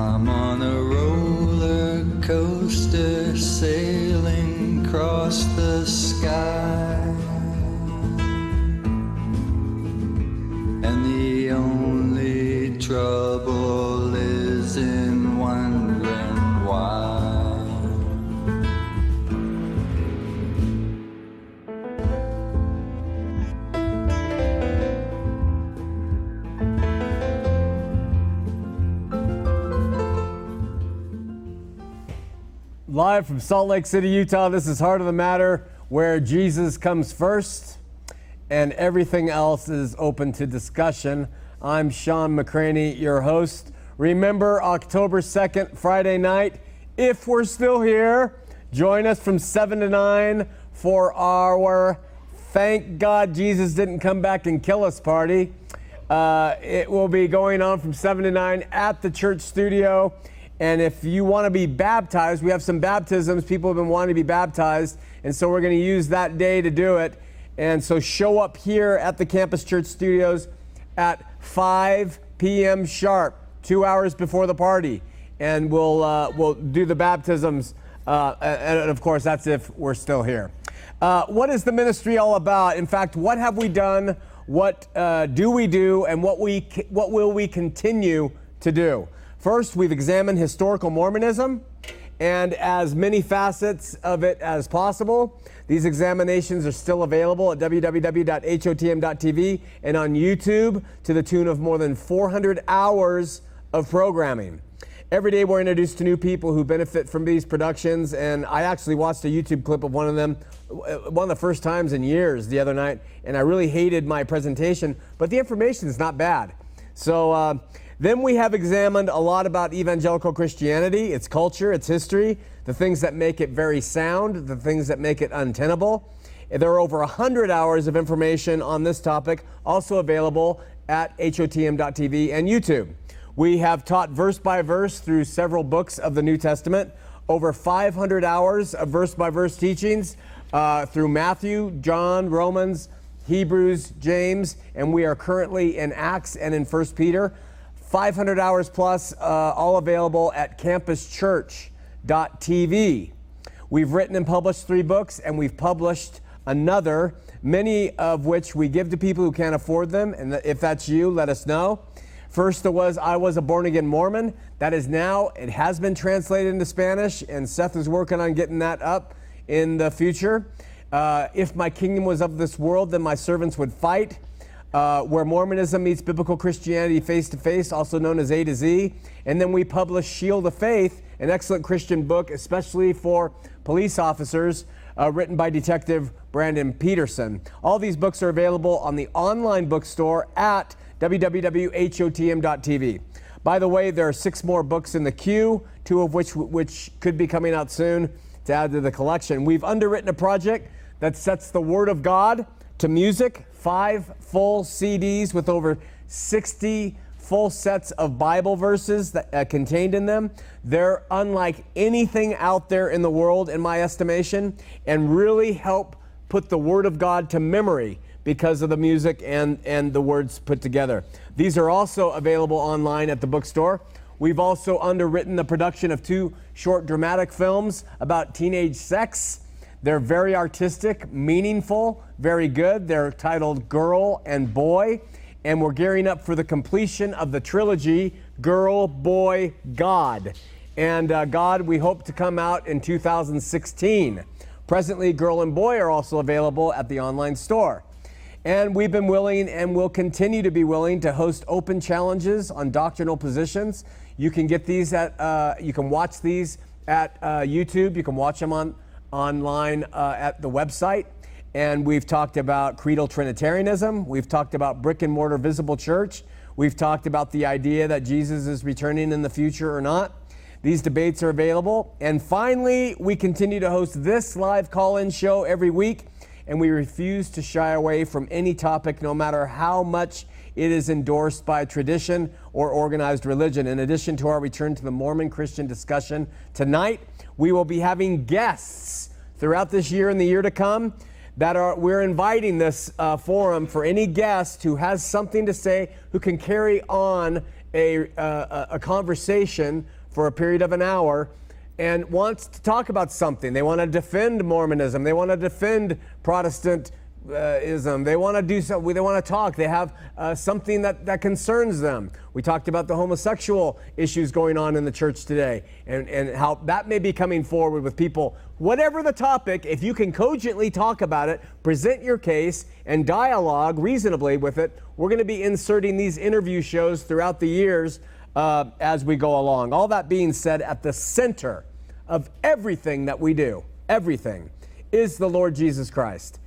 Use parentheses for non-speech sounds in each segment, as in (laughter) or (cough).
I'm on a roller coaster sailing across Live from Salt Lake City, Utah, this is Heart of the Matter, where Jesus comes first and everything else is open to discussion. I'm Shawn McCraney, your host. Remember, October 2nd, Friday night, if we're still here, join us from 7 to 9 for our Thank God Jesus Didn't Come Back and Kill Us party. Uh, it will be going on from 7 to 9 at the church studio. And if you want to be baptized, we have some baptisms. People have been wanting to be baptized. And so we're going to use that day to do it. And so show up here at the Campus Church Studios at 5 p.m. sharp, two hours before the party. And we'll, uh, we'll do the baptisms. Uh, and of course, that's if we're still here. Uh, what is the ministry all about? In fact, what have we done? What uh, do we do? And what, we, what will we continue to do? First, we've examined historical Mormonism and as many facets of it as possible. These examinations are still available at www.hotm.tv and on YouTube to the tune of more than 400 hours of programming. Every day we're introduced to new people who benefit from these productions, and I actually watched a YouTube clip of one of them, uh, one of the first times in years the other night, and I really hated my presentation, but the information is not bad. So uh, then we have examined a lot about evangelical Christianity, its culture, its history, the things that make it very sound, the things that make it untenable. There are over 100 hours of information on this topic, also available at hotm.tv and YouTube. We have taught verse by verse through several books of the New Testament, over 500 hours of verse by verse teachings uh, through Matthew, John, Romans, Hebrews, James, and we are currently in Acts and in 1 Peter. 500 hours plus, uh, all available at campuschurch.tv. We've written and published three books, and we've published another, many of which we give to people who can't afford them. And if that's you, let us know. First was I Was a Born Again Mormon. That is now, it has been translated into Spanish, and Seth is working on getting that up in the future. Uh, if my kingdom was of this world, then my servants would fight. Uh, where Mormonism meets biblical Christianity face to face, also known as A to Z. And then we publish Shield of Faith, an excellent Christian book, especially for police officers, uh, written by Detective Brandon Peterson. All these books are available on the online bookstore at www.hotm.tv. By the way, there are six more books in the queue, two of which which could be coming out soon to add to the collection. We've underwritten a project that sets the Word of God to music, five full CDs with over 60 full sets of Bible verses that, uh, contained in them. They're unlike anything out there in the world, in my estimation, and really help put the Word of God to memory because of the music and, and the words put together. These are also available online at the bookstore. We've also underwritten the production of two short dramatic films about teenage sex. They're very artistic, meaningful, very good. They're titled Girl and Boy, and we're gearing up for the completion of the trilogy Girl, Boy, God. And uh, God, we hope to come out in 2016. Presently, Girl and Boy are also available at the online store. And we've been willing and will continue to be willing to host open challenges on doctrinal positions. You can get these at, uh, you can watch these at uh, YouTube. You can watch them on online uh, at the website. And we've talked about creedal Trinitarianism. We've talked about brick and mortar visible church. We've talked about the idea that Jesus is returning in the future or not. These debates are available. And finally, we continue to host this live call in show every week, and we refuse to shy away from any topic, no matter how much it is endorsed by tradition or organized religion. In addition to our return to the Mormon Christian discussion tonight, we will be having guests throughout this year and the year to come that are we're inviting this uh, forum for any guest who has something to say who can carry on a, uh, a conversation for a period of an hour and wants to talk about something. They want to defend Mormonism. They want to defend Protestant uh. They want to do something. They want to talk. They have uh, something that, that concerns them. We talked about the homosexual issues going on in the church today and, and how that may be coming forward with people. Whatever the topic, if you can cogently talk about it, present your case, and dialogue reasonably with it, we're going to be inserting these interview shows throughout the years uh, as we go along. All that being said, at the center of everything that we do, everything, is the Lord Jesus Christ.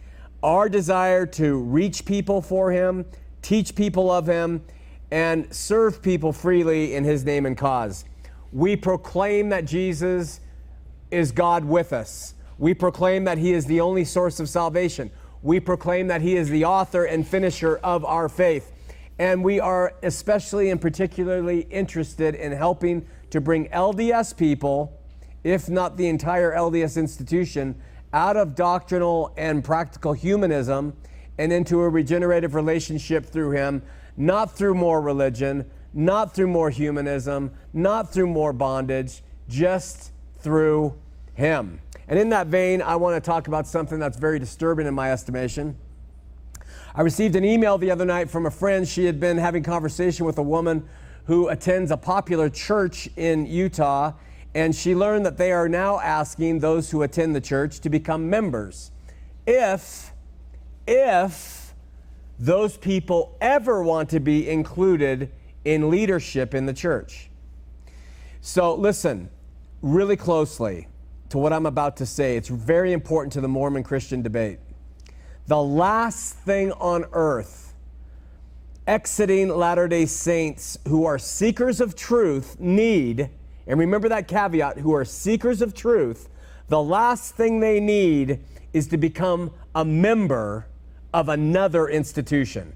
Our desire to reach people for Him, teach people of Him, and serve people freely in His name and cause. We proclaim that Jesus is God with us. We proclaim that He is the only source of salvation. We proclaim that He is the author and finisher of our faith. And we are especially and particularly interested in helping to bring LDS people, if not the entire LDS institution, out of doctrinal and practical humanism and into a regenerative relationship through Him, not through more religion, not through more humanism, not through more bondage, just through Him. And in that vein, I want to talk about something that's very disturbing in my estimation. I received an email the other night from a friend. She had been having conversation with a woman who attends a popular church in Utah, and she learned that they are now asking those who attend the church to become members. If, if those people ever want to be included in leadership in the church. So, listen really closely to what I'm about to say. It's very important to the Mormon Christian debate the last thing on earth exiting Latter day Saints who are seekers of truth need, and remember that caveat, who are seekers of truth, the last thing they need is to become a member of another institution.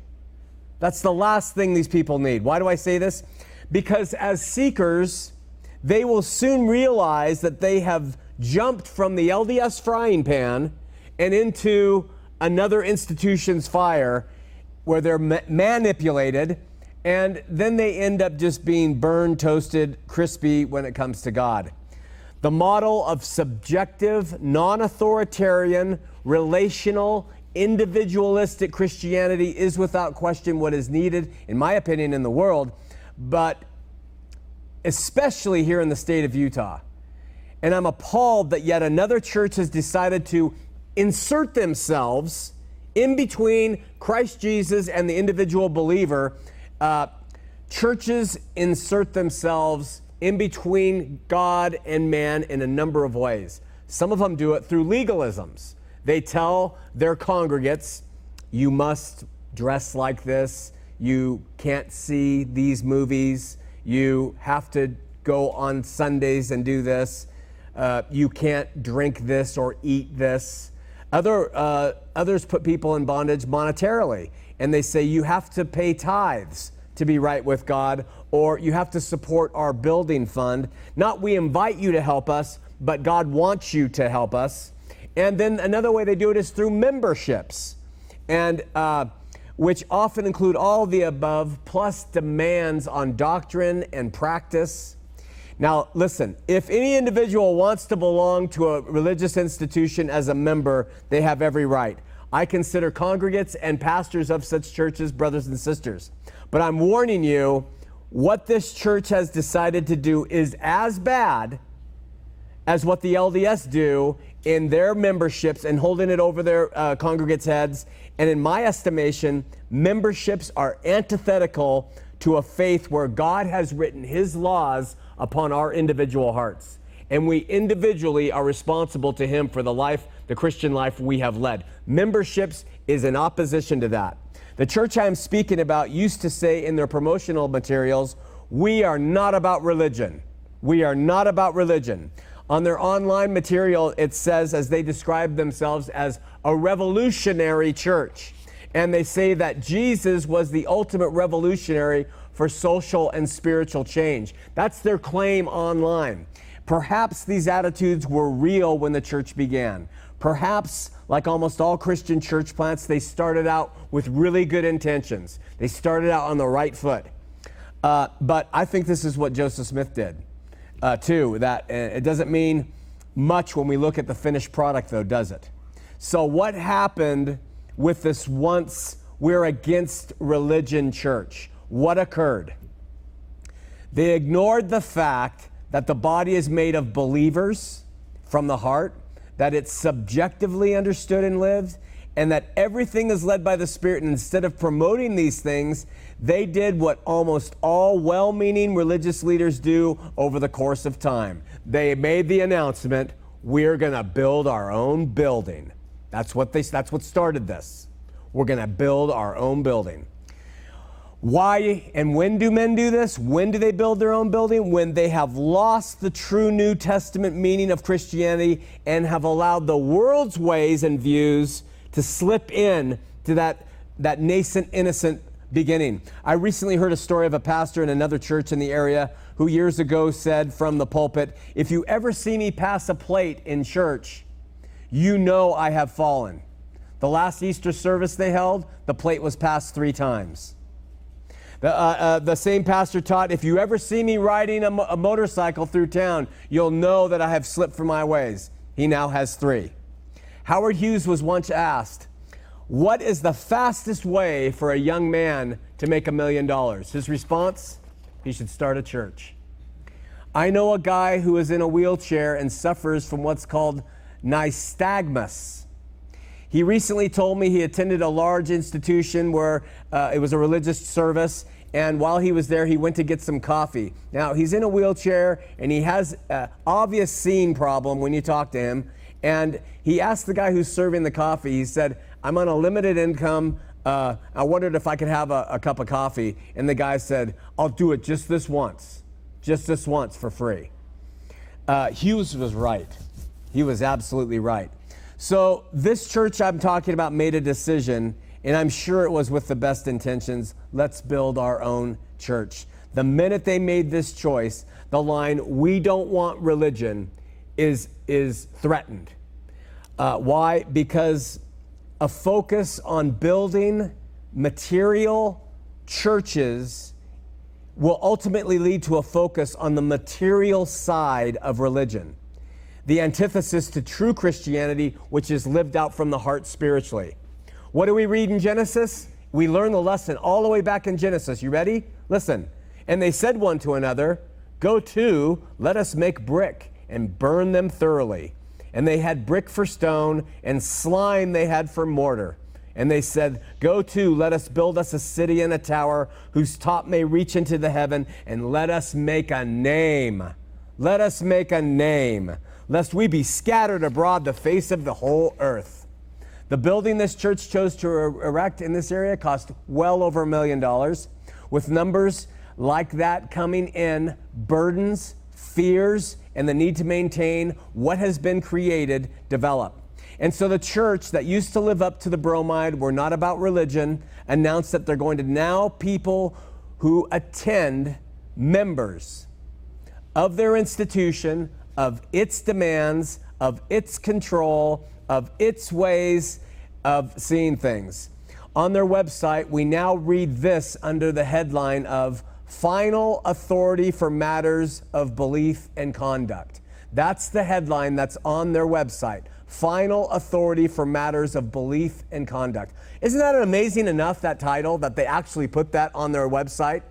That's the last thing these people need. Why do I say this? Because as seekers, they will soon realize that they have jumped from the LDS frying pan and into another institution's fire where they're ma- manipulated and then they end up just being burned, toasted, crispy when it comes to God. The model of subjective, non authoritarian, relational, individualistic Christianity is without question what is needed, in my opinion, in the world, but especially here in the state of Utah. And I'm appalled that yet another church has decided to insert themselves in between Christ Jesus and the individual believer. Uh, churches insert themselves in between God and man in a number of ways. Some of them do it through legalisms. They tell their congregates, you must dress like this, you can't see these movies, you have to go on Sundays and do this, uh, you can't drink this or eat this. Other, uh, others put people in bondage monetarily, and they say you have to pay tithes to be right with God, or you have to support our building fund. Not we invite you to help us, but God wants you to help us. And then another way they do it is through memberships, and uh, which often include all the above, plus demands on doctrine and practice. Now, listen, if any individual wants to belong to a religious institution as a member, they have every right. I consider congregates and pastors of such churches brothers and sisters. But I'm warning you, what this church has decided to do is as bad as what the LDS do in their memberships and holding it over their uh, congregates' heads. And in my estimation, memberships are antithetical to a faith where God has written his laws upon our individual hearts. And we individually are responsible to Him for the life, the Christian life we have led. Memberships is in opposition to that. The church I'm speaking about used to say in their promotional materials, We are not about religion. We are not about religion. On their online material, it says, as they describe themselves, as a revolutionary church. And they say that Jesus was the ultimate revolutionary for social and spiritual change. That's their claim online. Perhaps these attitudes were real when the church began. Perhaps, like almost all Christian church plants, they started out with really good intentions. They started out on the right foot. Uh, but I think this is what Joseph Smith did, uh, too. That uh, it doesn't mean much when we look at the finished product, though, does it? So, what happened with this once we're against religion church? What occurred? They ignored the fact that the body is made of believers from the heart that it's subjectively understood and lived, and that everything is led by the Spirit. And instead of promoting these things, they did what almost all well meaning religious leaders do over the course of time. They made the announcement we're going to build our own building. That's what, they, that's what started this. We're going to build our own building. Why and when do men do this? When do they build their own building? When they have lost the true New Testament meaning of Christianity and have allowed the world's ways and views to slip in to that, that nascent, innocent beginning. I recently heard a story of a pastor in another church in the area who years ago said from the pulpit, If you ever see me pass a plate in church, you know I have fallen. The last Easter service they held, the plate was passed three times. The, uh, uh, the same pastor taught if you ever see me riding a, mo- a motorcycle through town, you'll know that I have slipped from my ways. He now has three. Howard Hughes was once asked, What is the fastest way for a young man to make a million dollars? His response, He should start a church. I know a guy who is in a wheelchair and suffers from what's called nystagmus. He recently told me he attended a large institution where uh, it was a religious service, and while he was there, he went to get some coffee. Now, he's in a wheelchair and he has an obvious seeing problem when you talk to him. And he asked the guy who's serving the coffee, he said, I'm on a limited income. Uh, I wondered if I could have a, a cup of coffee. And the guy said, I'll do it just this once, just this once for free. Uh, Hughes was right. He was absolutely right. So, this church I'm talking about made a decision, and I'm sure it was with the best intentions. Let's build our own church. The minute they made this choice, the line, we don't want religion, is, is threatened. Uh, why? Because a focus on building material churches will ultimately lead to a focus on the material side of religion the antithesis to true Christianity, which is lived out from the heart spiritually. What do we read in Genesis? We learn the lesson all the way back in Genesis. You ready? Listen. And they said one to another, Go to, let us make brick and burn them thoroughly. And they had brick for stone, and slime they had for mortar. And they said, Go to, let us build us a city and a tower whose top may reach into the heaven, and let us make a name. Let us make a name lest we be scattered abroad the face of the whole earth. The building this church chose to er, erect in this area cost well over a million dollars. With numbers like that coming in, burdens, fears, and the need to maintain what has been created develop. And so the church that used to live up to the bromide, we're not about religion, announced that they're going to now people who attend members of their institution of its demands, of its control, of its ways of seeing things. On their website, we now read this under the headline of Final Authority for Matters of Belief and Conduct. That's the headline that's on their website. Final Authority for Matters of Belief and Conduct. Isn't that amazing enough, that title, that they actually put that on their website?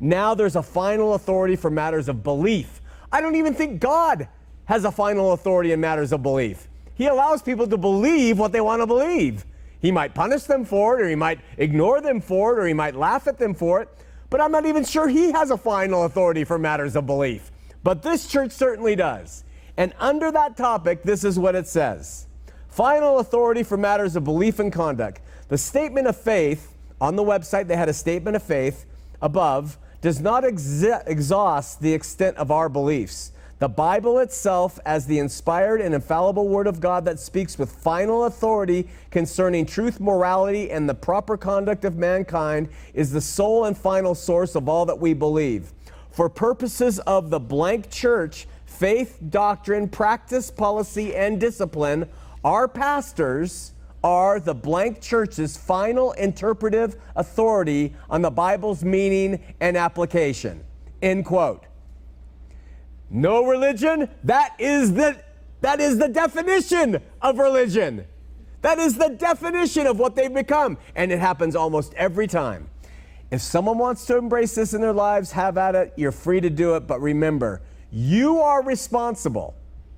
Now there's a final authority for matters of belief I don't even think God has a final authority in matters of belief. He allows people to believe what they want to believe. He might punish them for it, or he might ignore them for it, or he might laugh at them for it, but I'm not even sure he has a final authority for matters of belief. But this church certainly does. And under that topic, this is what it says Final authority for matters of belief and conduct. The statement of faith On the website, they had a statement of faith above, does not exhaust the extent of our beliefs. The Bible itself, as the inspired and infallible Word of God that speaks with final authority concerning truth, morality, and the proper conduct of mankind, is the sole and final source of all that we believe. For purposes of the blank church, faith, doctrine, practice, policy, and discipline, our pastors are the blank church's final interpretive authority on the Bible's meaning and application. End quote. No religion, that is the that is the definition of religion. That is the definition of what they've become. And it happens almost every time. If someone wants to embrace this in their lives, have at it. You're free to do it. But remember, you are responsible.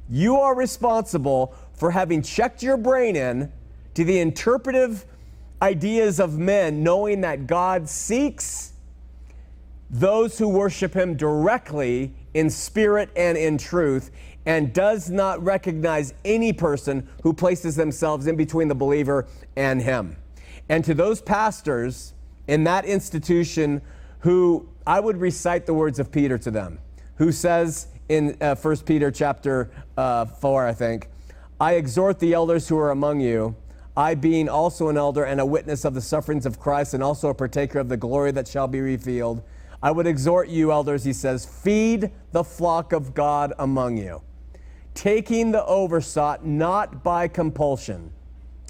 You are responsible for having checked your brain in to the interpretive ideas of men, knowing that God seeks those who worship him directly in spirit and in truth, and does not recognize any person who places themselves in between the believer and him. And to those pastors in that institution who I would recite the words of Peter to them, who says in uh, 1 Peter chapter uh, 4, I think, I exhort the elders who are among you, I being also an elder and a witness of the sufferings of Christ and also a partaker of the glory that shall be revealed I would exhort you, elders, he says, feed the flock of God among you, taking the oversight not by compulsion,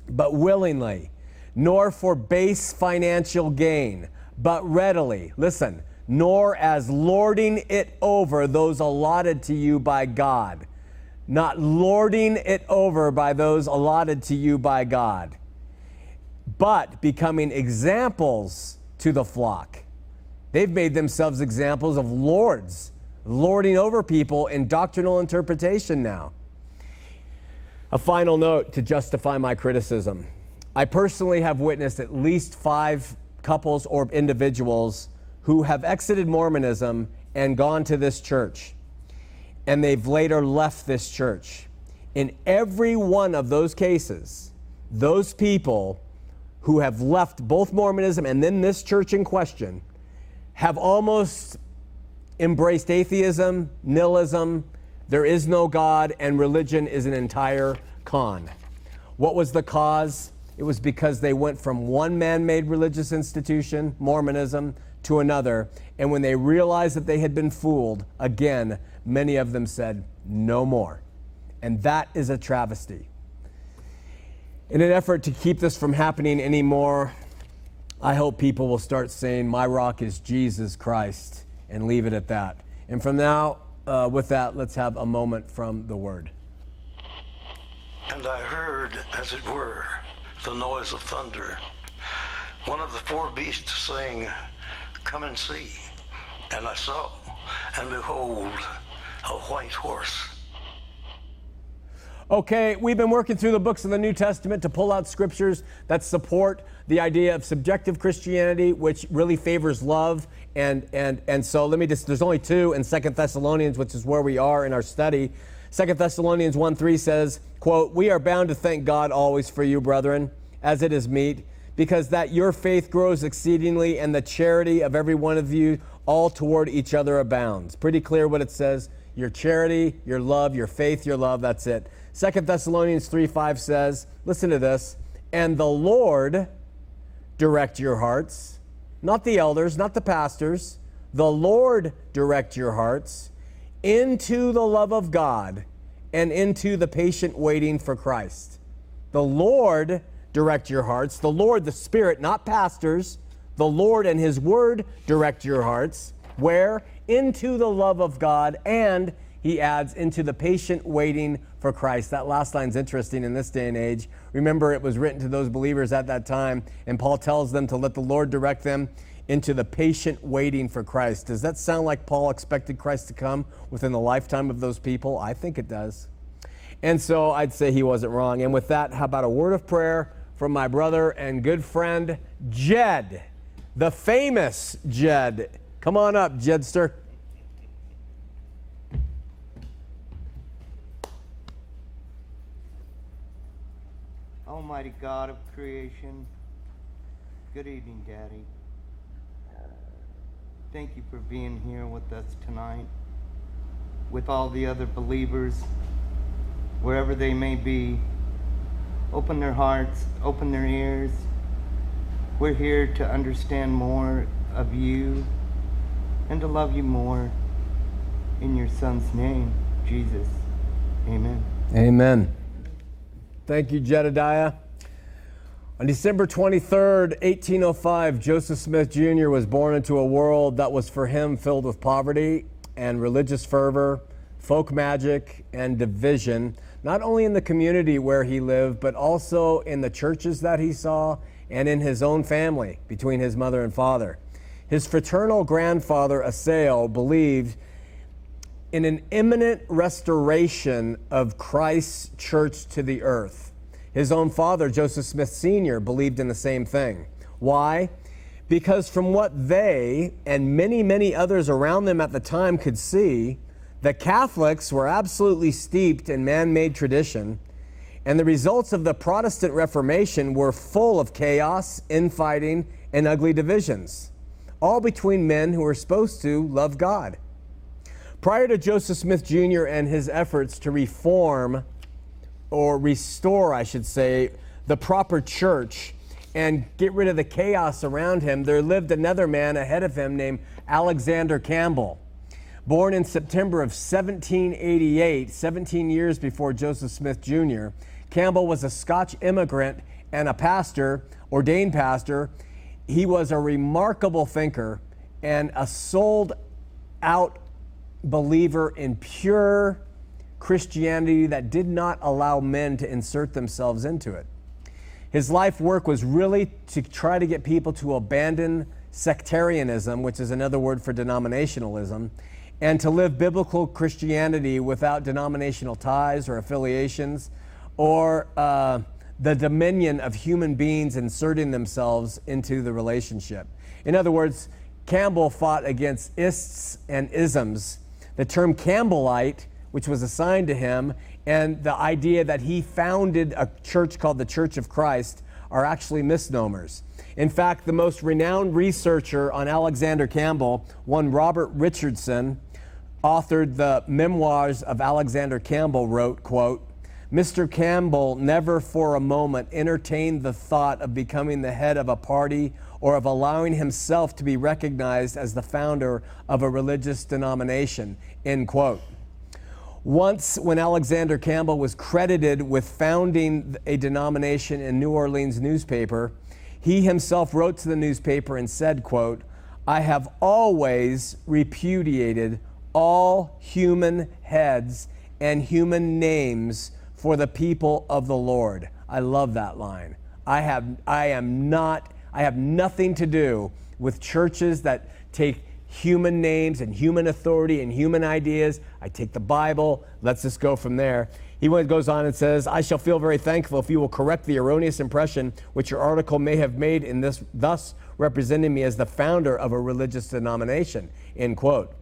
but willingly, nor for base financial gain, but readily. Listen, nor as lording it over those allotted to you by God, not lording it over by those allotted to you by God, but becoming examples to the flock. They've made themselves examples of lords, lording over people in doctrinal interpretation now. A final note to justify my criticism. I personally have witnessed at least five couples or individuals who have exited Mormonism and gone to this church, and they've later left this church. In every one of those cases, those people who have left both Mormonism and then this church in question have almost embraced atheism, nihilism, there is no God, and religion is an entire con. What was the cause? It was because they went from one man made religious institution, Mormonism, to another. And when they realized that they had been fooled, again, many of them said, no more. And that is a travesty. In an effort to keep this from happening anymore, I hope people will start saying, My rock is Jesus Christ, and leave it at that. And from now, uh, with that, let's have a moment from the Word. And I heard, as it were, the noise of thunder. One of the four beasts saying, Come and see. And I saw, and behold, a white horse. Okay, we've been working through the books of the New Testament to pull out scriptures that support the idea of subjective Christianity, which really favors love. And, and, and so let me just, there's only two in Second Thessalonians, which is where we are in our study. Second Thessalonians 1 3 says, quote, We are bound to thank God always for you, brethren, as it is meet, because that your faith grows exceedingly and the charity of every one of you all toward each other abounds. Pretty clear what it says. Your charity, your love, your faith, your love, that's it. Second Thessalonians 3 5 says, listen to this, and the Lord direct your hearts, not the elders, not the pastors. The Lord direct your hearts into the love of God and into the patient waiting for Christ. The Lord direct your hearts. The Lord, the Spirit, not pastors. The Lord and His Word direct your hearts. Where? Into the love of God and he adds into the patient waiting for Christ. That last line's interesting in this day and age. Remember, it was written to those believers at that time, and Paul tells them to let the Lord direct them into the patient waiting for Christ. Does that sound like Paul expected Christ to come within the lifetime of those people? I think it does. And so I'd say he wasn't wrong. And with that, how about a word of prayer from my brother and good friend, Jed, the famous Jed. Come on up, Jedster. Almighty God of creation, Good evening, Daddy. Thank you for being here with us tonight, with all the other believers, wherever they may be. Open their hearts, open their ears. We're here to understand more of you and to love you more. In your Son's name, Jesus. Amen. Amen. Thank you, Jedediah. On December 23rd, 1805, Joseph Smith Jr. was born into a world that was for him filled with poverty and religious fervor, folk magic, and division, not only in the community where he lived, but also in the churches that he saw and in his own family between his mother and father. His fraternal grandfather, Asael, believed in an imminent restoration of Christ's church to the earth. His own father, Joseph Smith Sr., believed in the same thing. Why? Because from what they and many, many others around them at the time could see, the Catholics were absolutely steeped in man made tradition, and the results of the Protestant Reformation were full of chaos, infighting, and ugly divisions, all between men who were supposed to love God. Prior to Joseph Smith Jr. and his efforts to reform or restore, I should say, the proper church and get rid of the chaos around him, there lived another man ahead of him named Alexander Campbell. Born in September of 1788, 17 years before Joseph Smith Jr., Campbell was a Scotch immigrant and a pastor, ordained pastor. He was a remarkable thinker and a sold out believer in pure Christianity that did not allow men to insert themselves into it. His life work was really to try to get people to abandon sectarianism, which is another word for denominationalism, and to live biblical Christianity without denominational ties or affiliations or uh, the dominion of human beings inserting themselves into the relationship. In other words, Campbell fought against ists and isms. The term Campbellite which was assigned to him, and the idea that he founded a church called the Church of Christ are actually misnomers. In fact, the most renowned researcher on Alexander Campbell, one Robert Richardson, authored the memoirs of Alexander Campbell, wrote, quote, Mr. Campbell never for a moment entertained the thought of becoming the head of a party or of allowing himself to be recognized as the founder of a religious denomination, end quote. Once, when Alexander Campbell was credited with founding a denomination in New Orleans newspaper, he himself wrote to the newspaper and said, quote, I have always repudiated all human heads and human names for the people of the Lord. I love that line. I have I am not I have nothing to do with churches that take human names and human authority and human ideas. I take the Bible. Let's just go from there. He goes on and says, I shall feel very thankful if you will correct the erroneous impression which your article may have made in this, thus representing me as the founder of a religious denomination. End quote.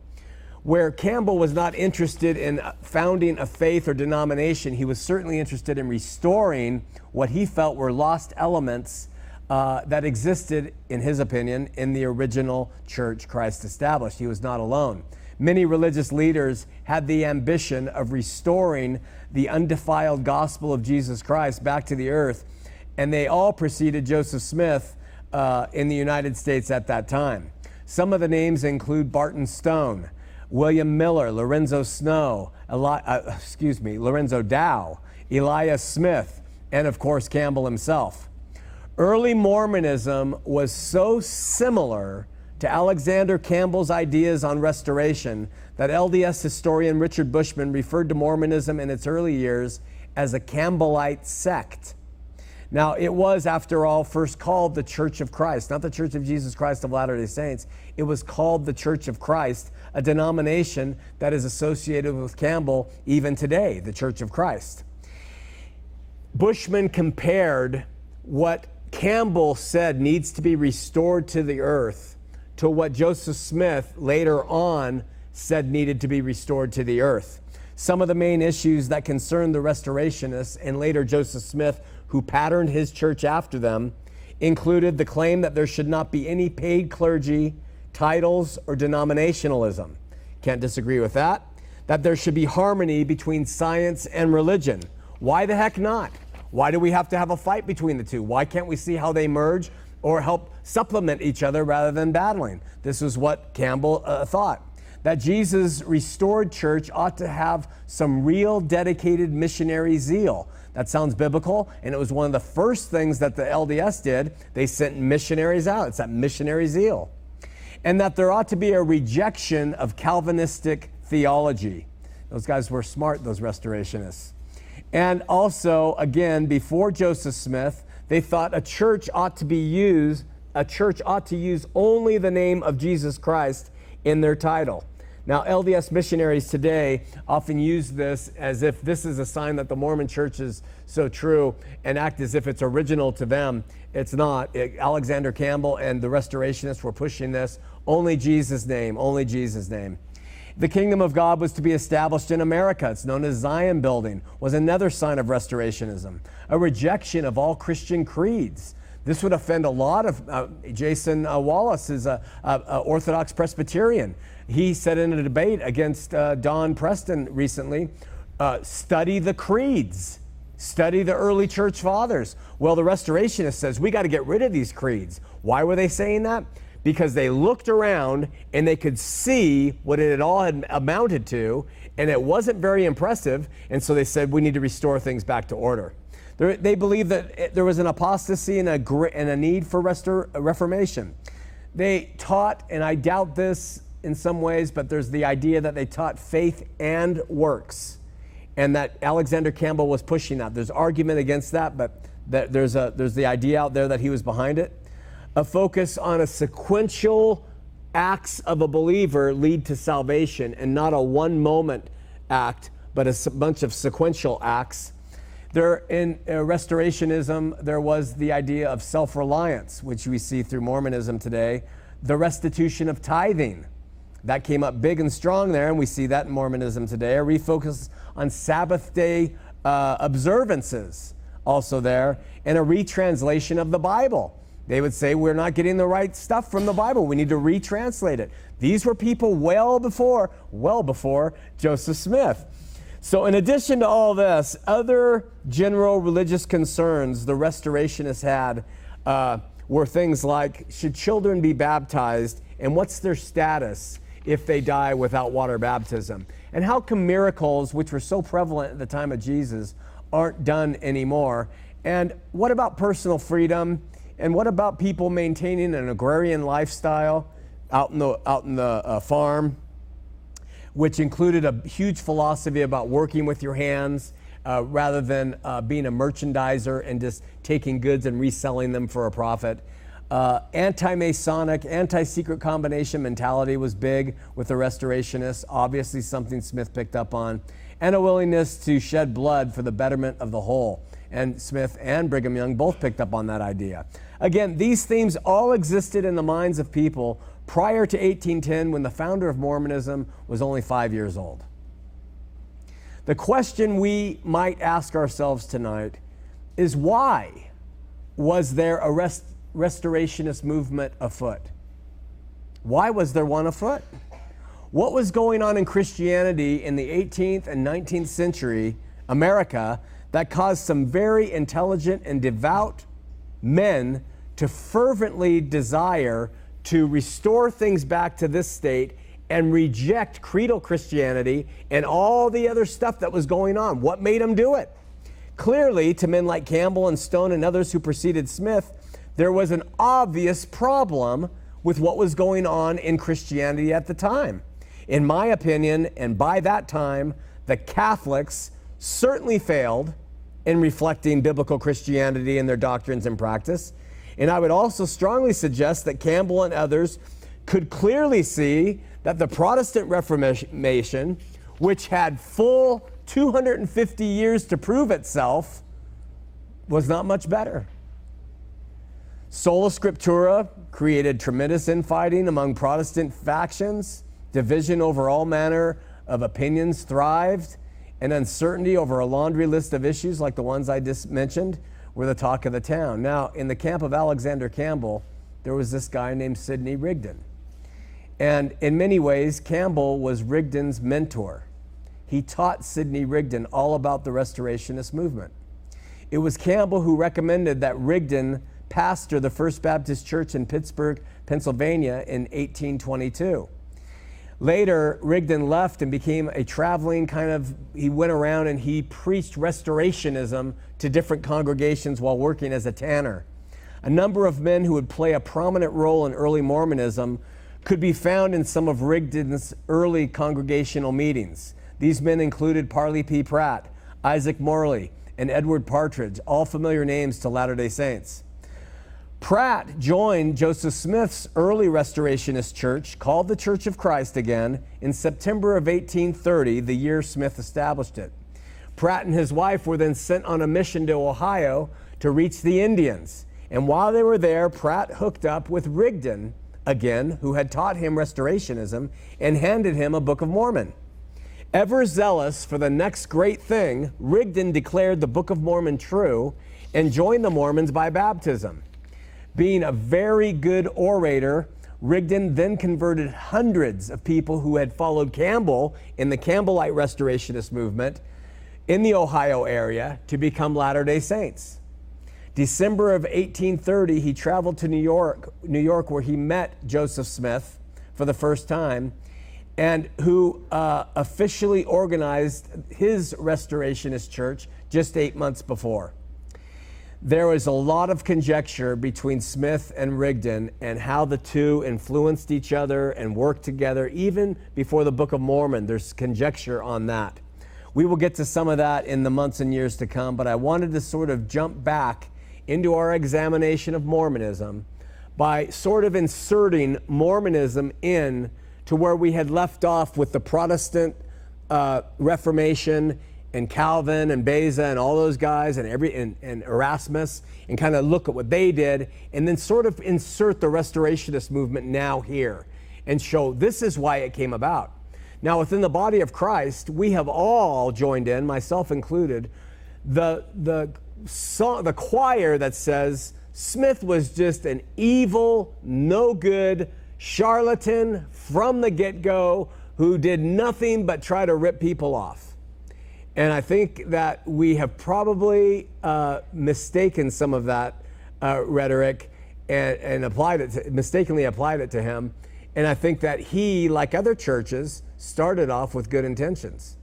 Where Campbell was not interested in founding a faith or denomination, he was certainly interested in restoring what he felt were lost elements uh, that existed, in his opinion, in the original church Christ established. He was not alone. Many religious leaders had the ambition of restoring the undefiled gospel of Jesus Christ back to the earth, and they all preceded Joseph Smith uh, in the United States at that time. Some of the names include Barton Stone, William Miller, Lorenzo Snow, Eli- uh, excuse me, Lorenzo Dow, Elias Smith, and of course Campbell himself. Early Mormonism was so similar to Alexander Campbell's ideas on restoration that LDS historian Richard Bushman referred to Mormonism in its early years as a Campbellite sect. Now, it was, after all, first called the Church of Christ, not the Church of Jesus Christ of Latter day Saints. It was called the Church of Christ, a denomination that is associated with Campbell even today, the Church of Christ. Bushman compared what Campbell said needs to be restored to the earth to what Joseph Smith later on said needed to be restored to the earth. Some of the main issues that concerned the restorationists and later Joseph Smith, who patterned his church after them, included the claim that there should not be any paid clergy, titles, or denominationalism. Can't disagree with that. That there should be harmony between science and religion. Why the heck not? Why do we have to have a fight between the two? Why can't we see how they merge or help supplement each other rather than battling? This is what Campbell uh, thought. That Jesus' restored church ought to have some real dedicated missionary zeal. That sounds biblical, and it was one of the first things that the LDS did. They sent missionaries out. It's that missionary zeal. And that there ought to be a rejection of Calvinistic theology. Those guys were smart, those restorationists. And also, again, before Joseph Smith, they thought a church ought to be used, a church ought to use only the name of Jesus Christ in their title. Now, LDS missionaries today often use this as if this is a sign that the Mormon church is so true and act as if it's original to them. It's not. It, Alexander Campbell and the restorationists were pushing this only Jesus' name, only Jesus' name. The kingdom of God was to be established in America. It's known as Zion building, was another sign of restorationism, a rejection of all Christian creeds. This would offend a lot of uh, Jason uh, Wallace is a, a, a, Orthodox Presbyterian. He said in a debate against uh, Don Preston recently, uh, study the creeds, study the early church fathers. Well, the Restorationist says we got to get rid of these creeds. Why were they saying that? Because they looked around and they could see what it all had amounted to, and it wasn't very impressive. And so they said we need to restore things back to order. They believe that there was an apostasy and a, and a need for restor- reformation. They taught, and I doubt this in some ways, but there's the idea that they taught faith and works, and that Alexander Campbell was pushing that. There's argument against that, but that there's, a, there's the idea out there that he was behind it. A focus on a sequential acts of a believer lead to salvation and not a one moment act, but a bunch of sequential acts there, in uh, restorationism, there was the idea of self reliance, which we see through Mormonism today, the restitution of tithing. That came up big and strong there, and we see that in Mormonism today. A refocus on Sabbath day uh, observances, also there, and a retranslation of the Bible. They would say, We're not getting the right stuff from the Bible. We need to retranslate it. These were people well before, well before Joseph Smith. So, in addition to all this, other general religious concerns the restorationists had uh, were things like should children be baptized and what's their status if they die without water baptism? And how come miracles, which were so prevalent at the time of Jesus, aren't done anymore? And what about personal freedom? And what about people maintaining an agrarian lifestyle out in the, out in the uh, farm? which included a huge philosophy about working with your hands uh, rather than uh, being a merchandiser and just taking goods and reselling them for a profit. Uh, anti Masonic, anti secret combination mentality was big with the restorationists, obviously, something Smith picked up on, and a willingness to shed blood for the betterment of the whole. And Smith and Brigham Young both picked up on that idea. Again, these themes all existed in the minds of people prior to 1810 when the founder of Mormonism was only five years old. The question we might ask ourselves tonight is why was there a rest- restorationist movement afoot? Why was there one afoot? What was going on in Christianity in the 18th and 19th century America that caused some very intelligent and devout men to fervently desire to restore things back to this state and reject creedal Christianity and all the other stuff that was going on. What made them do it? Clearly, to men like Campbell and Stone and others who preceded Smith, there was an obvious problem with what was going on in Christianity at the time. In my opinion, and by that time, the Catholics certainly failed in reflecting biblical Christianity in their doctrines and practice. And I would also strongly suggest that Campbell and others could clearly see that the Protestant Reformation, which had full 250 years to prove itself, was not much better. Sola Scriptura created tremendous infighting among Protestant factions, division over all manner of opinions thrived, and uncertainty over a laundry list of issues like the ones I just mentioned were the talk of the town. Now, in the camp of Alexander Campbell, there was this guy named Sidney Rigdon. And in many ways, Campbell was Rigdon's mentor. He taught Sidney Rigdon all about the Restorationist movement. It was Campbell who recommended that Rigdon pastor the First Baptist Church in Pittsburgh, Pennsylvania in 1822. Later, Rigdon left and became a traveling kind of, he went around and he preached restorationism to different congregations while working as a tanner. A number of men who would play a prominent role in early Mormonism could be found in some of Rigdon's early congregational meetings. These men included Parley P. Pratt, Isaac Morley, and Edward Partridge, all familiar names to Latter day Saints. Pratt joined Joseph Smith's early Restorationist church, called the Church of Christ again, in September of 1830, the year Smith established it. Pratt and his wife were then sent on a mission to Ohio to reach the Indians. And while they were there, Pratt hooked up with Rigdon again, who had taught him Restorationism, and handed him a Book of Mormon. Ever zealous for the next great thing, Rigdon declared the Book of Mormon true and joined the Mormons by baptism. Being a very good orator, Rigdon then converted hundreds of people who had followed Campbell in the Campbellite Restorationist movement in the Ohio area to become Latter day Saints. December of 1830, he traveled to New York, New York, where he met Joseph Smith for the first time, and who uh, officially organized his Restorationist church just eight months before there was a lot of conjecture between Smith and Rigdon and how the two influenced each other and worked together, even before the Book of Mormon. There's conjecture on that. We will get to some of that in the months and years to come, but I wanted to sort of jump back into our examination of Mormonism by sort of inserting Mormonism in to where we had left off with the Protestant uh, Reformation and Calvin and Beza and all those guys and every and, and Erasmus and kind of look at what they did and then sort of insert the restorationist movement now here and show this is why it came about. Now within the body of Christ, we have all joined in, myself included, the the song, the choir that says Smith was just an evil, no good charlatan from the get-go who did nothing but try to rip people off. And I think that we have probably uh, mistaken some of that uh, rhetoric and, and, applied it, to, mistakenly applied it to him. And I think that he, like other churches, started off with good intentions.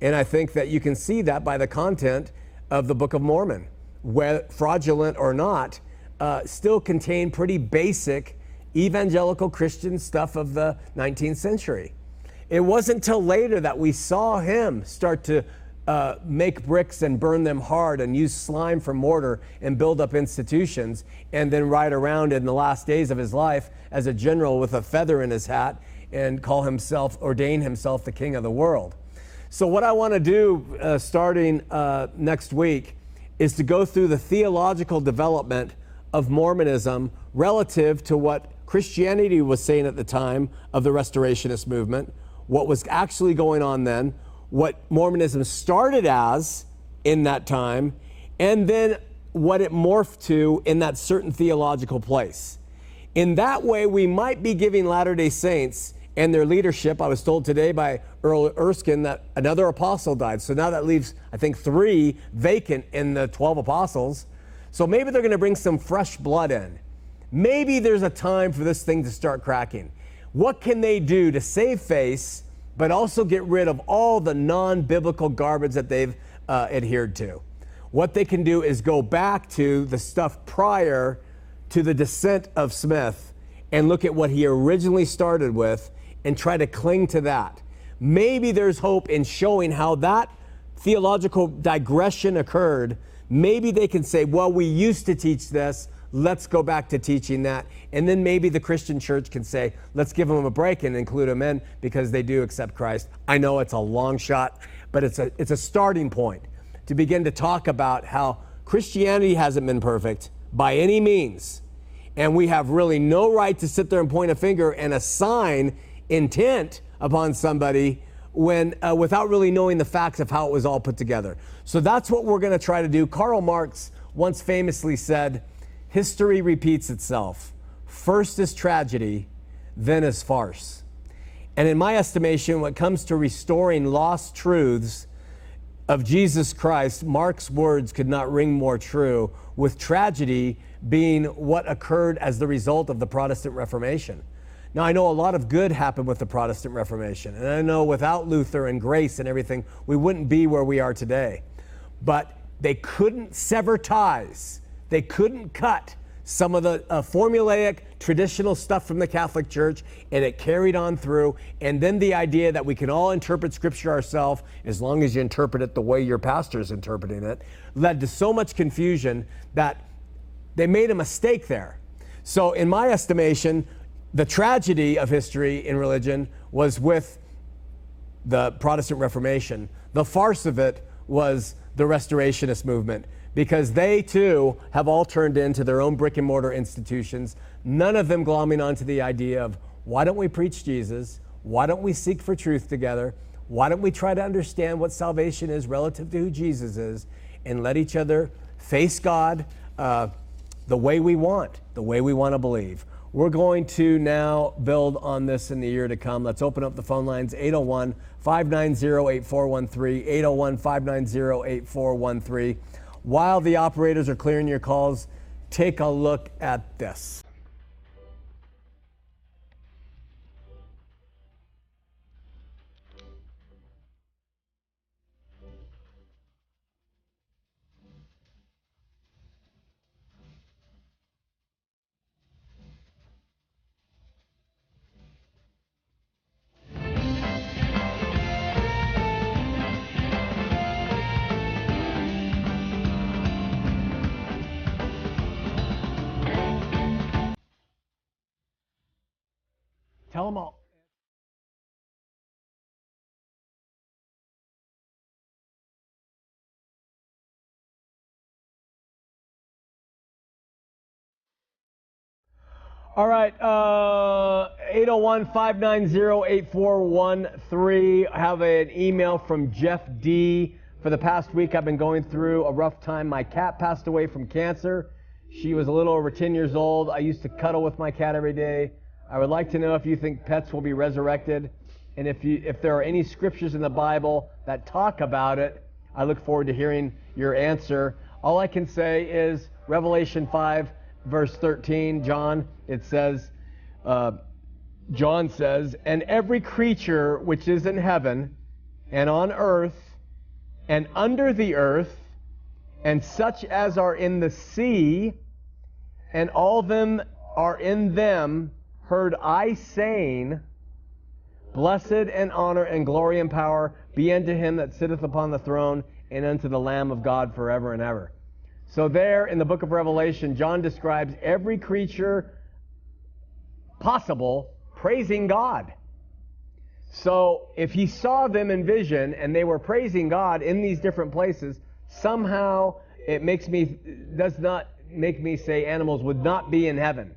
And I think that you can see that by the content of the Book of Mormon, whether fraudulent or not, uh, still contain pretty basic evangelical Christian stuff of the 19th century. It wasn't until later that we saw him start to uh, make bricks and burn them hard and use slime for mortar and build up institutions and then ride around in the last days of his life as a general with a feather in his hat and call himself, ordain himself the king of the world. So, what I want to do uh, starting uh, next week is to go through the theological development of Mormonism relative to what Christianity was saying at the time of the Restorationist movement, what was actually going on then, what Mormonism started as in that time, and then what it morphed to in that certain theological place. In that way, we might be giving Latter day Saints and their leadership. I was told today by Earl Erskine that another apostle died. So now that leaves, I think, three vacant in the 12 apostles. So maybe they're going to bring some fresh blood in. Maybe there's a time for this thing to start cracking. What can they do to save face but also get rid of all the non biblical garbage that they've uh, adhered to. What they can do is go back to the stuff prior to the descent of Smith and look at what he originally started with and try to cling to that. Maybe there's hope in showing how that theological digression occurred. Maybe they can say, well, we used to teach this, Let's go back to teaching that. And then maybe the Christian church can say, let's give them a break and include them in because they do accept Christ. I know it's a long shot, but it's a, it's a starting point to begin to talk about how Christianity hasn't been perfect by any means. And we have really no right to sit there and point a finger and assign intent upon somebody when uh, without really knowing the facts of how it was all put together. So that's what we're going to try to do. Karl Marx once famously said, History repeats itself. First is tragedy, then is farce. And in my estimation, when it comes to restoring lost truths of Jesus Christ, Marx' words could not ring more true, with tragedy being what occurred as the result of the Protestant Reformation. Now, I know a lot of good happened with the Protestant Reformation, and I know without Luther and grace and everything, we wouldn't be where we are today. But they couldn't sever ties, they couldn't cut some of the uh, formulaic traditional stuff from the Catholic Church, and it carried on through. And then the idea that we can all interpret Scripture ourselves, as long as you interpret it the way your pastor is interpreting it, led to so much confusion that they made a mistake there. So, in my estimation, the tragedy of history in religion was with the Protestant Reformation. The farce of it was the Restorationist movement because they too have all turned into their own brick and mortar institutions, none of them glomming onto the idea of why don't we preach Jesus? Why don't we seek for truth together? Why don't we try to understand what salvation is relative to who Jesus is and let each other face God uh, the way we want, the way we want to believe? We're going to now build on this in the year to come. Let's open up the phone lines 801 590 8413, 801 590 8413 while the operators are clearing your calls, take a look at this. All right, uh, 801 590 8413. I have an email from Jeff D. For the past week, I've been going through a rough time. My cat passed away from cancer. She was a little over 10 years old. I used to cuddle with my cat every day. I would like to know if you think pets will be resurrected, and if you if there are any scriptures in the Bible that talk about it. I look forward to hearing your answer. All I can say is Revelation 5, verse 13, John. It says, uh, John says, and every creature which is in heaven and on earth and under the earth and such as are in the sea and all them are in them heard I saying, Blessed and honor and glory and power be unto him that sitteth upon the throne and unto the Lamb of God forever and ever. So, there in the book of Revelation, John describes every creature possible praising God. So, if he saw them in vision and they were praising God in these different places, somehow it makes me, does not make me say animals would not be in heaven.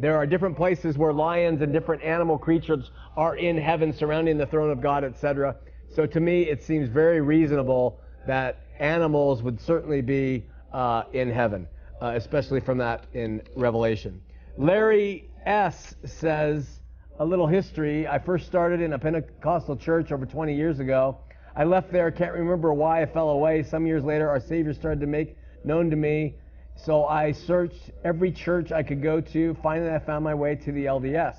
There are different places where lions and different animal creatures are in heaven surrounding the throne of God, etc. So to me, it seems very reasonable that animals would certainly be uh, in heaven, uh, especially from that in Revelation. Larry S. says, a little history. I first started in a Pentecostal church over 20 years ago. I left there, can't remember why I fell away. Some years later, our Savior started to make known to me so I searched every church I could go to. Finally, I found my way to the LDS.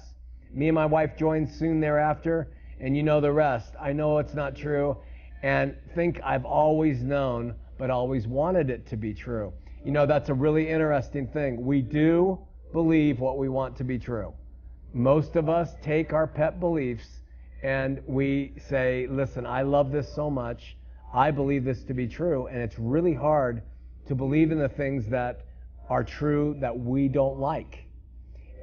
Me and my wife joined soon thereafter, and you know the rest. I know it's not true, and think I've always known, but always wanted it to be true. You know, that's a really interesting thing. We do believe what we want to be true. Most of us take our pet beliefs and we say, listen, I love this so much. I believe this to be true. And it's really hard to believe in the things that are true that we don't like.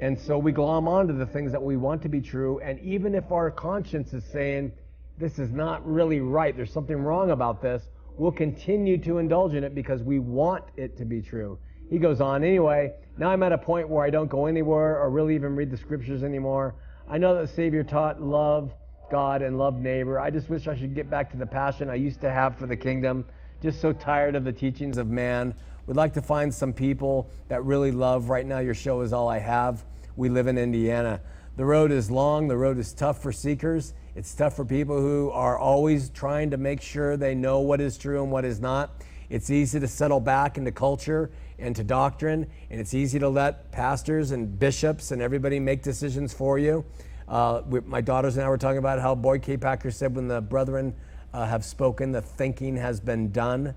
And so we glom onto the things that we want to be true. And even if our conscience is saying, this is not really right, there's something wrong about this, we'll continue to indulge in it because we want it to be true. He goes on, anyway, now I'm at a point where I don't go anywhere or really even read the scriptures anymore. I know that the Savior taught love God and love neighbor. I just wish I should get back to the passion I used to have for the kingdom just so tired of the teachings of man. We'd like to find some people that really love. Right now, your show is all I have. We live in Indiana. The road is long, the road is tough for seekers. It's tough for people who are always trying to make sure they know what is true and what is not. It's easy to settle back into culture and to doctrine, and it's easy to let pastors and bishops and everybody make decisions for you. Uh, we, my daughters and I were talking about how Boyd K. Packer said, when the brethren uh, have spoken, the thinking has been done.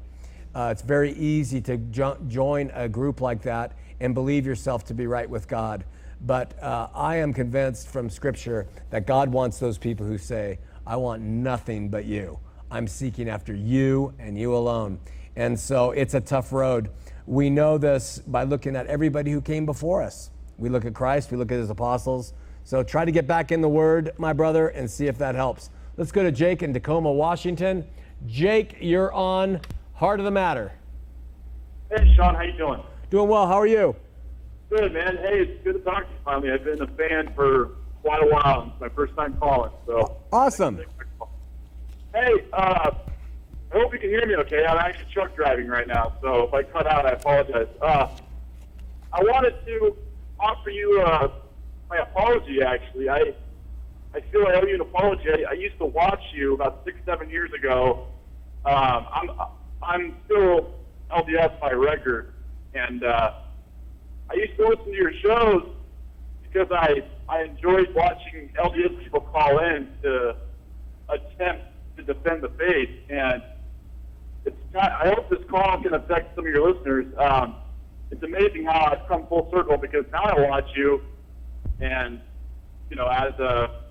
Uh, it's very easy to jo- join a group like that and believe yourself to be right with God. But uh, I am convinced from Scripture that God wants those people who say, I want nothing but you. I'm seeking after you and you alone. And so it's a tough road. We know this by looking at everybody who came before us. We look at Christ, we look at his apostles. So try to get back in the Word, my brother, and see if that helps. Let's go to Jake in Tacoma, Washington. Jake, you're on Heart of the Matter. Hey, Shawn, how you doing? Doing well. How are you? Good, man. Hey, it's good to talk to you finally. I've been a fan for quite a while. It's my first time calling, so. Awesome. Hey, uh, I hope you can hear me okay. I'm actually truck driving right now, so if I cut out, I apologize. Uh, I wanted to offer you uh, my apology, actually. I I feel I owe you an apology. I, I used to watch you about six, seven years ago. Um, I'm I'm still LDS by record, and uh, I used to listen to your shows because I I enjoyed watching LDS people call in to attempt to defend the faith, and it's not, I hope this call can affect some of your listeners. Um, it's amazing how I've come full circle because now I watch you, and you know, as a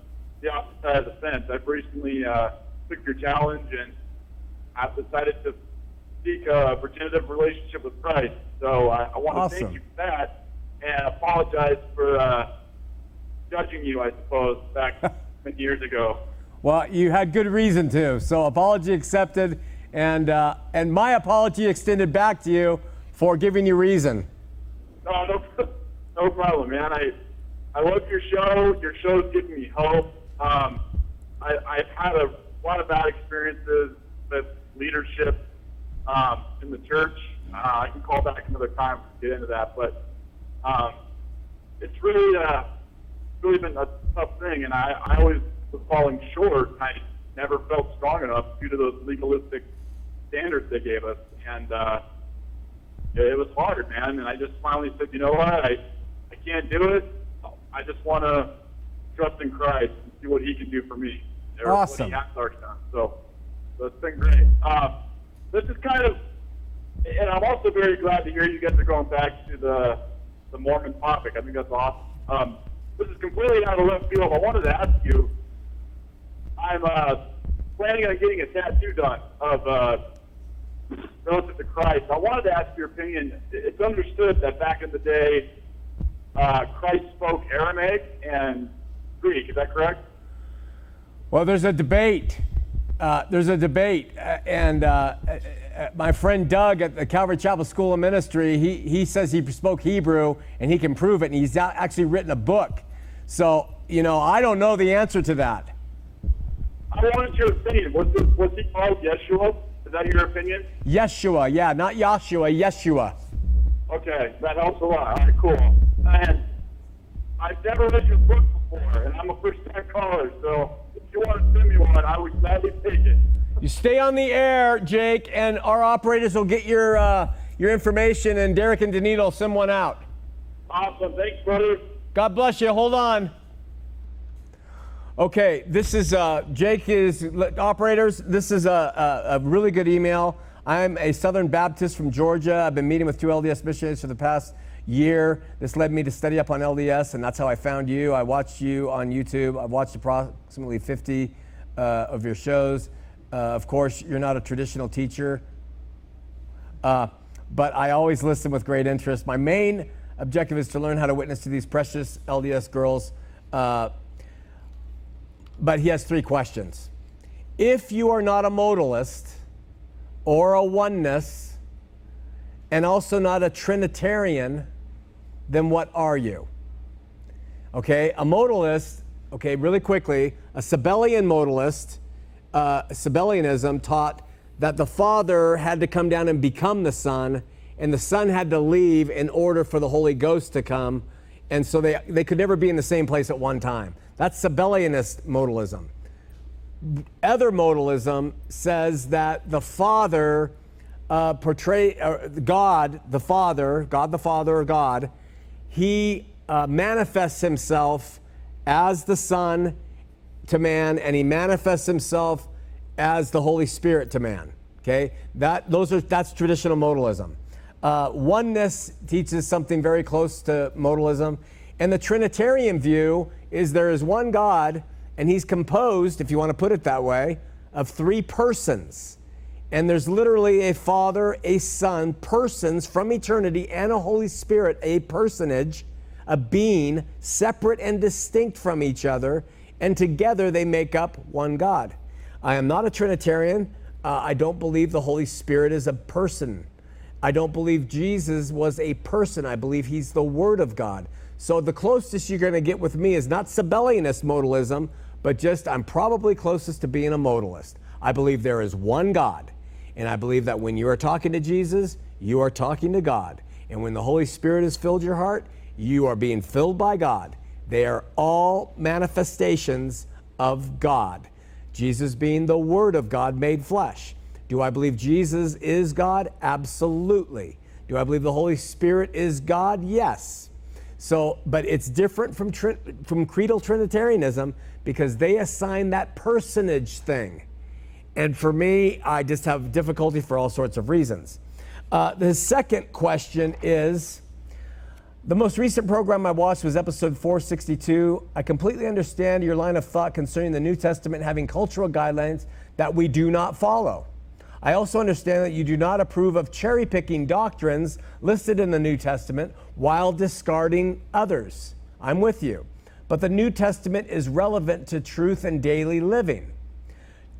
the opposite side of the fence, I've recently uh, took your challenge and I've decided to seek a regenerative relationship with Christ. So I, I want to Awesome. thank you for that and apologize for uh, judging you, I suppose, back (laughs) many years ago. Well, you had good reason to. So apology accepted, and uh, and my apology extended back to you for giving you reason. No, no, (laughs) no problem, man. I I love your show. Your show's giving me hope. Um, I, I've had a lot of bad experiences with leadership um, in the church. Uh, I can call back another time to get into that, but um, it's really uh, really been a tough thing, and I, I always was falling short. I never felt strong enough due to those legalistic standards they gave us, and uh, it was hard, man. And I just finally said, you know what, I I can't do it. I just want to trust in Christ see what He can do for me. or Awesome. What he has already done. So, so it's been great. Um, this is kind of, and I'm also very glad to hear you guys are going back to the the Mormon topic. I think that's awesome. Um, this is completely out of left field. I wanted to ask you. I'm uh, planning on getting a tattoo done of uh, relative to Christ. I wanted to ask your opinion. It's understood that back in the day, uh, Christ spoke Aramaic and Greek. Is that correct? Well, there's a debate. Uh, there's a debate, uh, and uh, uh, uh, my friend Doug at the Calvary Chapel School of Ministry, he, he says he spoke Hebrew and he can prove it, and he's actually written a book. So, you know, I don't know the answer to that. I wanted your opinion. Was, this, he called Yeshua? Is that your opinion? Yeshua, yeah, not Yahshua, Yeshua. Okay, that helps a lot. All right, cool. And I've never read your book before, and I'm a first-time caller, so you want to send me one, I would gladly take it. You stay on the air, Jake, and our operators will get your uh, your information, and Derek and Danita will send one out. Awesome. Thanks, brother. God bless you. Hold on. Okay, this is uh, Jake is operators. This is a, a, a really good email. I'm a Southern Baptist from Georgia. I've been meeting with two LDS missionaries for the past year. This led me to study up on LDS, and that's how I found you. I watched you on YouTube. I've watched approximately 50 uh, of your shows. Uh, of course, you're not a traditional teacher, uh, but I always listen with great interest. My main objective is to learn how to witness to these precious LDS girls. Uh, but he has three questions. If you are not a modalist or a oneness, and also not a Trinitarian, then what are you? Okay, a modalist, okay, really quickly, a Sabellian modalist, uh, Sabellianism taught that the Father had to come down and become the Son, and the Son had to leave in order for the Holy Ghost to come. And so they, they could never be in the same place at one time. That's Sabellianist modalism. Other modalism says that the Father uh, portray uh, God, the Father, God the Father or God, he uh, manifests himself as the Son to man, and he manifests himself as the Holy Spirit to man. Okay, that those are that's traditional modalism. Uh, oneness teaches something very close to modalism, and the Trinitarian view is there is one God, and He's composed, if you want to put it that way, of three persons. And there's literally a Father, a Son, persons from eternity, and a Holy Spirit, a personage, a being, separate and distinct from each other, and together they make up one God. I am not a Trinitarian. Uh, I don't believe the Holy Spirit is a person. I don't believe Jesus was a person. I believe he's the Word of God. So the closest you're going to get with me is not Sabellianist modalism, but just I'm probably closest to being a modalist. I believe there is one God. And I believe that when you are talking to Jesus, you are talking to God. And when the Holy Spirit has filled your heart, you are being filled by God. They are all manifestations of God. Jesus being the Word of God made flesh. Do I believe Jesus is God? Absolutely. Do I believe the Holy Spirit is God? Yes. So, but it's different from from creedal Trinitarianism because they assign that personage thing, and for me, I just have difficulty for all sorts of reasons. Uh, the second question is the most recent program I watched was episode 462. I completely understand your line of thought concerning the New Testament having cultural guidelines that we do not follow. I also understand that you do not approve of cherry picking doctrines listed in the New Testament while discarding others. I'm with you. But the New Testament is relevant to truth and daily living.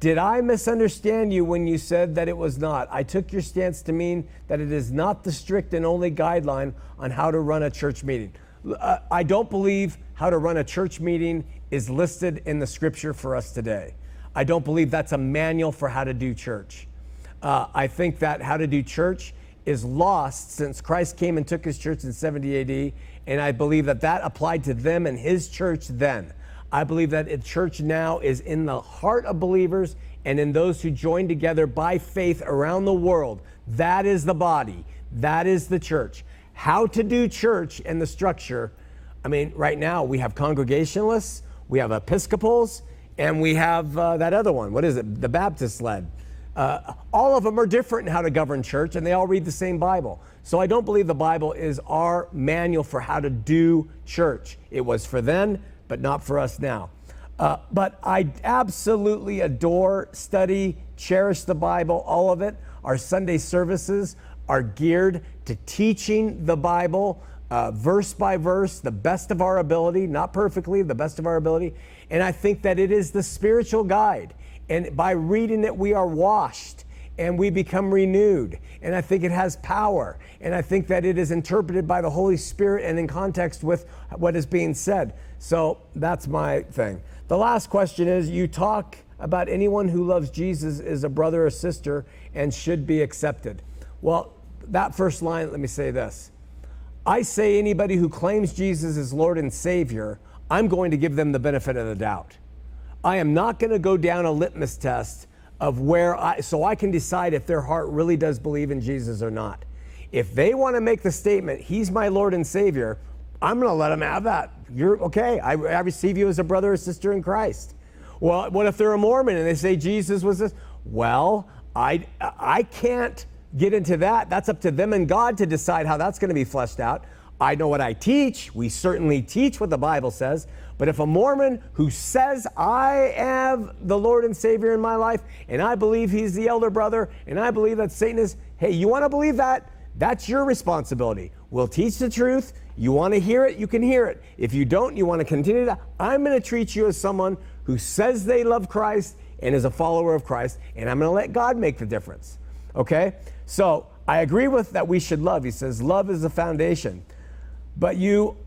Did I misunderstand you when you said that it was not? I took your stance to mean that it is not the strict and only guideline on how to run a church meeting. Uh, I don't believe how to run a church meeting is listed in the scripture for us today. I don't believe that's a manual for how to do church. Uh, I think that how to do church is lost since Christ came and took his church in 70 AD, and I believe that that applied to them and his church then. I believe that the church now is in the heart of believers and in those who join together by faith around the world. That is the body, that is the church. How to do church and the structure. I mean, right now we have congregationalists, we have Episcopals, and we have uh, that other one. What is it? The Baptist led. Uh, all of them are different in how to govern church, and they all read the same Bible. So I don't believe the Bible is our manual for how to do church. It was for then, but not for us now. Uh, but I absolutely adore, study, cherish the Bible, all of it. Our Sunday services are geared to teaching the Bible uh, verse by verse, the best of our ability, not perfectly, the best of our ability. And I think that it is the spiritual guide. And by reading it, we are washed and we become renewed. And I think it has power. And I think that it is interpreted by the Holy Spirit and in context with what is being said. So that's my thing. The last question is you talk about anyone who loves Jesus is a brother or sister and should be accepted. Well, that first line, let me say this. I say anybody who claims Jesus is Lord and Savior, I'm going to give them the benefit of the doubt. I am not going to go down a litmus test of where I, so I can decide if their heart really does believe in Jesus or not. If they want to make the statement, He's my Lord and Savior, I'm going to let them have that. You're okay. I, I receive you as a brother or sister in Christ. Well, what if they're a Mormon and they say Jesus was this? Well, I, I can't get into that. That's up to them and God to decide how that's going to be fleshed out. I know what I teach. We certainly teach what the Bible says. But if a Mormon who says, I have the Lord and Savior in my life, and I believe he's the elder brother, and I believe that Satan is, hey, you want to believe that? That's your responsibility. We'll teach the truth. You want to hear it, you can hear it. If you don't, you want to continue to, I'm going to treat you as someone who says they love Christ and is a follower of Christ, and I'm going to let God make the difference. Okay? So I agree with that we should love. He says, love is the foundation. But you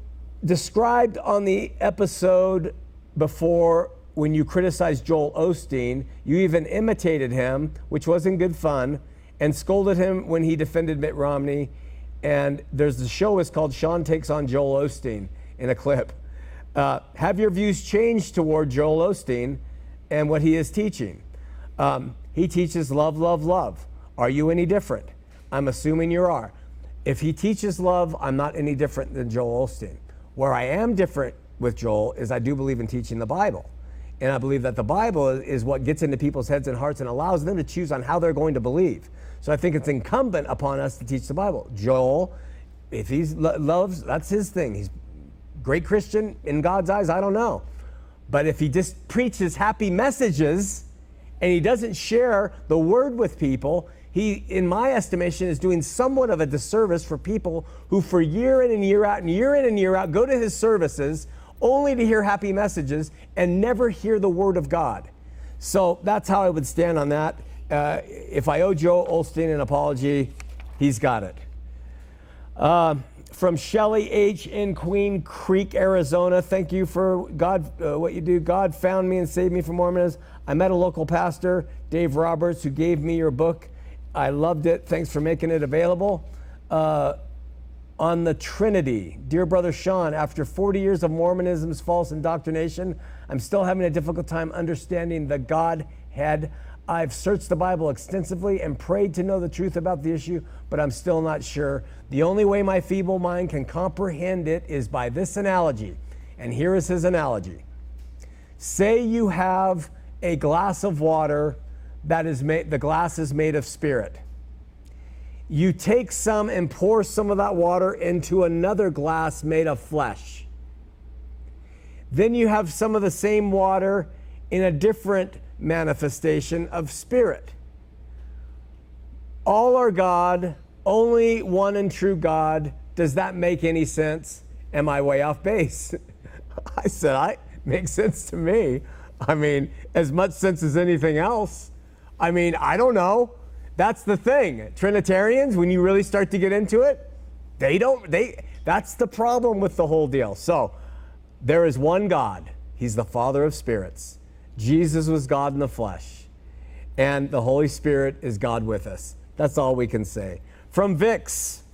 described on the episode before when you criticized Joel Osteen, you even imitated him, which wasn't good fun, and scolded him when he defended Mitt Romney. And there's the show is called Shawn Takes on Joel Osteen in a clip. Uh, have your views changed toward Joel Osteen and what he is teaching? Um, he teaches love, love, love. Are you any different? I'm assuming you are. If he teaches love, I'm not any different than Joel Osteen. Where I am different with Joel is I do believe in teaching the Bible. And I believe that the Bible is what gets into people's heads and hearts and allows them to choose on how they're going to believe. So I think it's incumbent upon us to teach the Bible. Joel, if he lo- loves, that's his thing. He's great Christian in God's eyes, I don't know. But if he just preaches happy messages and he doesn't share the word with people, he, in my estimation, is doing somewhat of a disservice for people who, for year in and year out and year in and year out, go to his services only to hear happy messages and never hear the word of God. So that's how I would stand on that. Uh, if I owe Joe Osteen an apology, he's got it. Uh, from Shelly H. in Queen Creek, Arizona. Thank you for God, uh, what you do. God found me and saved me from Mormonism. I met a local pastor, Dave Roberts, who gave me your book. I loved it. Thanks for making it available. Uh, on the Trinity, dear brother Shawn, after 40 years of Mormonism's false indoctrination, I'm still having a difficult time understanding the Godhead. I've searched the Bible extensively and prayed to know the truth about the issue, but I'm still not sure. The only way my feeble mind can comprehend it is by this analogy. And here is his analogy Say you have a glass of water that is made, the glass is made of spirit. You take some and pour some of that water into another glass made of flesh. Then you have some of the same water in a different manifestation of spirit. All are God, only one and true God. Does that make any sense? Am I way off base? (laughs) I said, I makes sense to me. I mean, as much sense as anything else. I mean, I don't know. That's the thing. Trinitarians, when you really start to get into it, they don't they that's the problem with the whole deal. So, there is one God. He's the Father of spirits. Jesus was God in the flesh, and the Holy Spirit is God with us. That's all we can say. From Vix,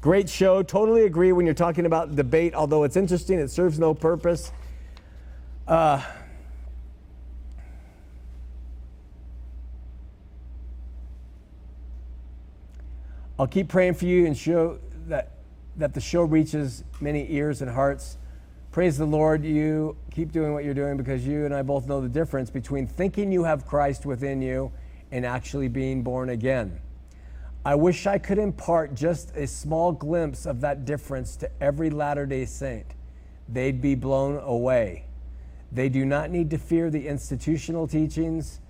great show. Totally agree when you're talking about debate, although it's interesting, it serves no purpose. Uh, I'll keep praying for you and show that that the show reaches many ears and hearts. Praise the Lord, you keep doing what you're doing because you and I both know the difference between thinking you have Christ within you and actually being born again. I wish I could impart just a small glimpse of that difference to every Latter day Saint. They'd be blown away. They do not need to fear the institutional teachings.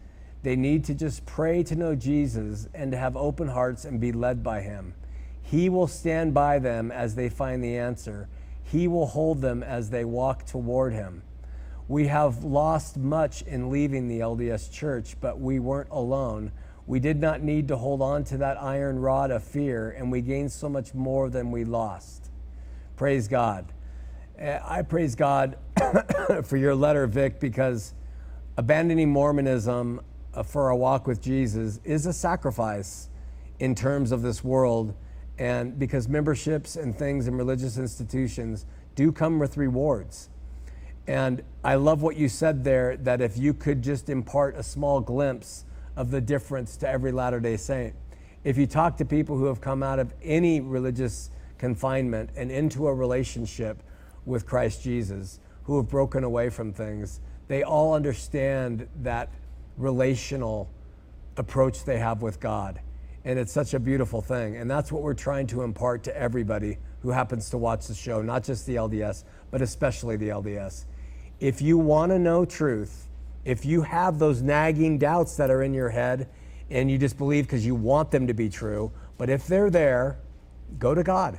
They need to just pray to know Jesus and to have open hearts and be led by Him. He will stand by them as they find the answer he will hold them as they walk toward Him. We have lost much in leaving the LDS church, but we weren't alone. We did not need to hold on to that iron rod of fear, and we gained so much more than we lost. Praise God. Eh, I praise God (coughs) for your letter, Vic, because abandoning Mormonism Uh, for a walk with Jesus is a sacrifice in terms of this world and because memberships and things in religious institutions do come with rewards. And I love what you said there that if you could just impart a small glimpse of the difference to every Latter day Saint. If you talk to people who have come out of any religious confinement and into a relationship with Christ Jesus, who have broken away from things, they all understand that relational approach they have with God. And it's such a beautiful thing. And that's what we're trying to impart to everybody who happens to watch the show, not just the LDS, but especially the LDS. If you want to know truth, if you have those nagging doubts that are in your head and you just believe because you want them to be true, but if they're there, go to God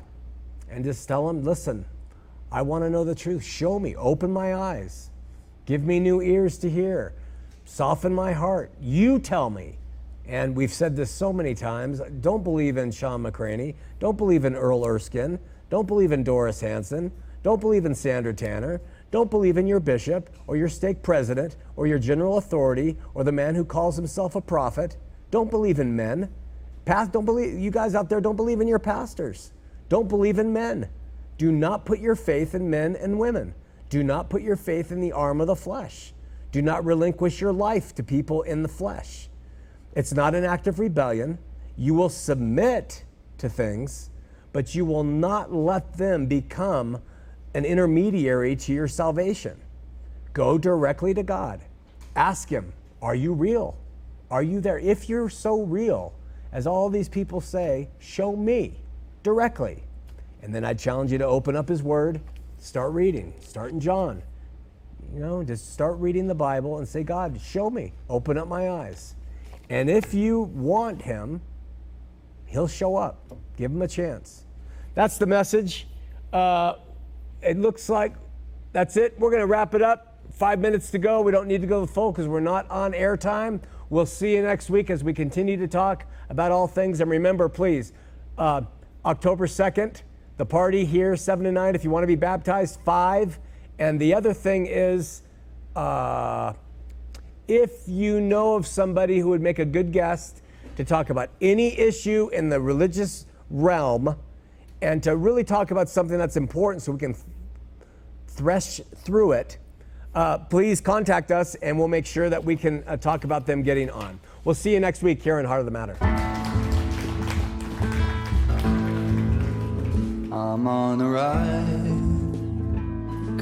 and just tell him, listen, I want to know the truth. Show me, open my eyes, give me new ears to hear, soften my heart. You tell me and we've said this so many times don't believe in Shawn McCraney. Don't believe in Earl Erskine. Don't believe in Doris Hanson. Don't believe in Sandra Tanner. Don't believe in your bishop or your stake president or your general authority or the man who calls himself a prophet. Don't believe in men. Don't believe you guys out there don't believe in your pastors. Don't believe in men. Do not put your faith in men and women. Do not put your faith in the arm of the flesh. Do not relinquish your life to people in the flesh. It's not an act of rebellion. You will submit to things, but you will not let them become an intermediary to your salvation. Go directly to God. Ask Him, Are you real? Are you there? If you're so real, as all these people say, show me directly. And then I challenge you to open up His Word, start reading, start in John. You know, just start reading the Bible and say, God, show me, open up my eyes. And if you want Him, He'll show up. Give Him a chance. That's the message. Uh, it looks like that's it. We're going to wrap it up. Five minutes to go. We don't need to go full because we're not on airtime. We'll see you next week as we continue to talk about all things. And remember, please, uh, October 2nd, the party here, 7 to 9. If you want to be baptized, 5. And the other thing is, uh, if you know of somebody who would make a good guest to talk about any issue in the religious realm and to really talk about something that's important so we can thresh through it, uh, please contact us and we'll make sure that we can uh, talk about them getting on. We'll see you next week here in Heart of the Matter. I'm on a ride,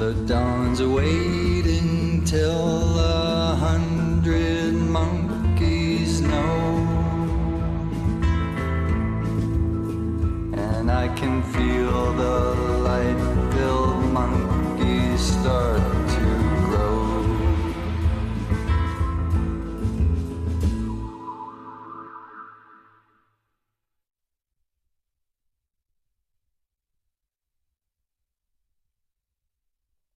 the dawn's waiting till a hundred monkeys know. And I can feel the light-filled monkeys start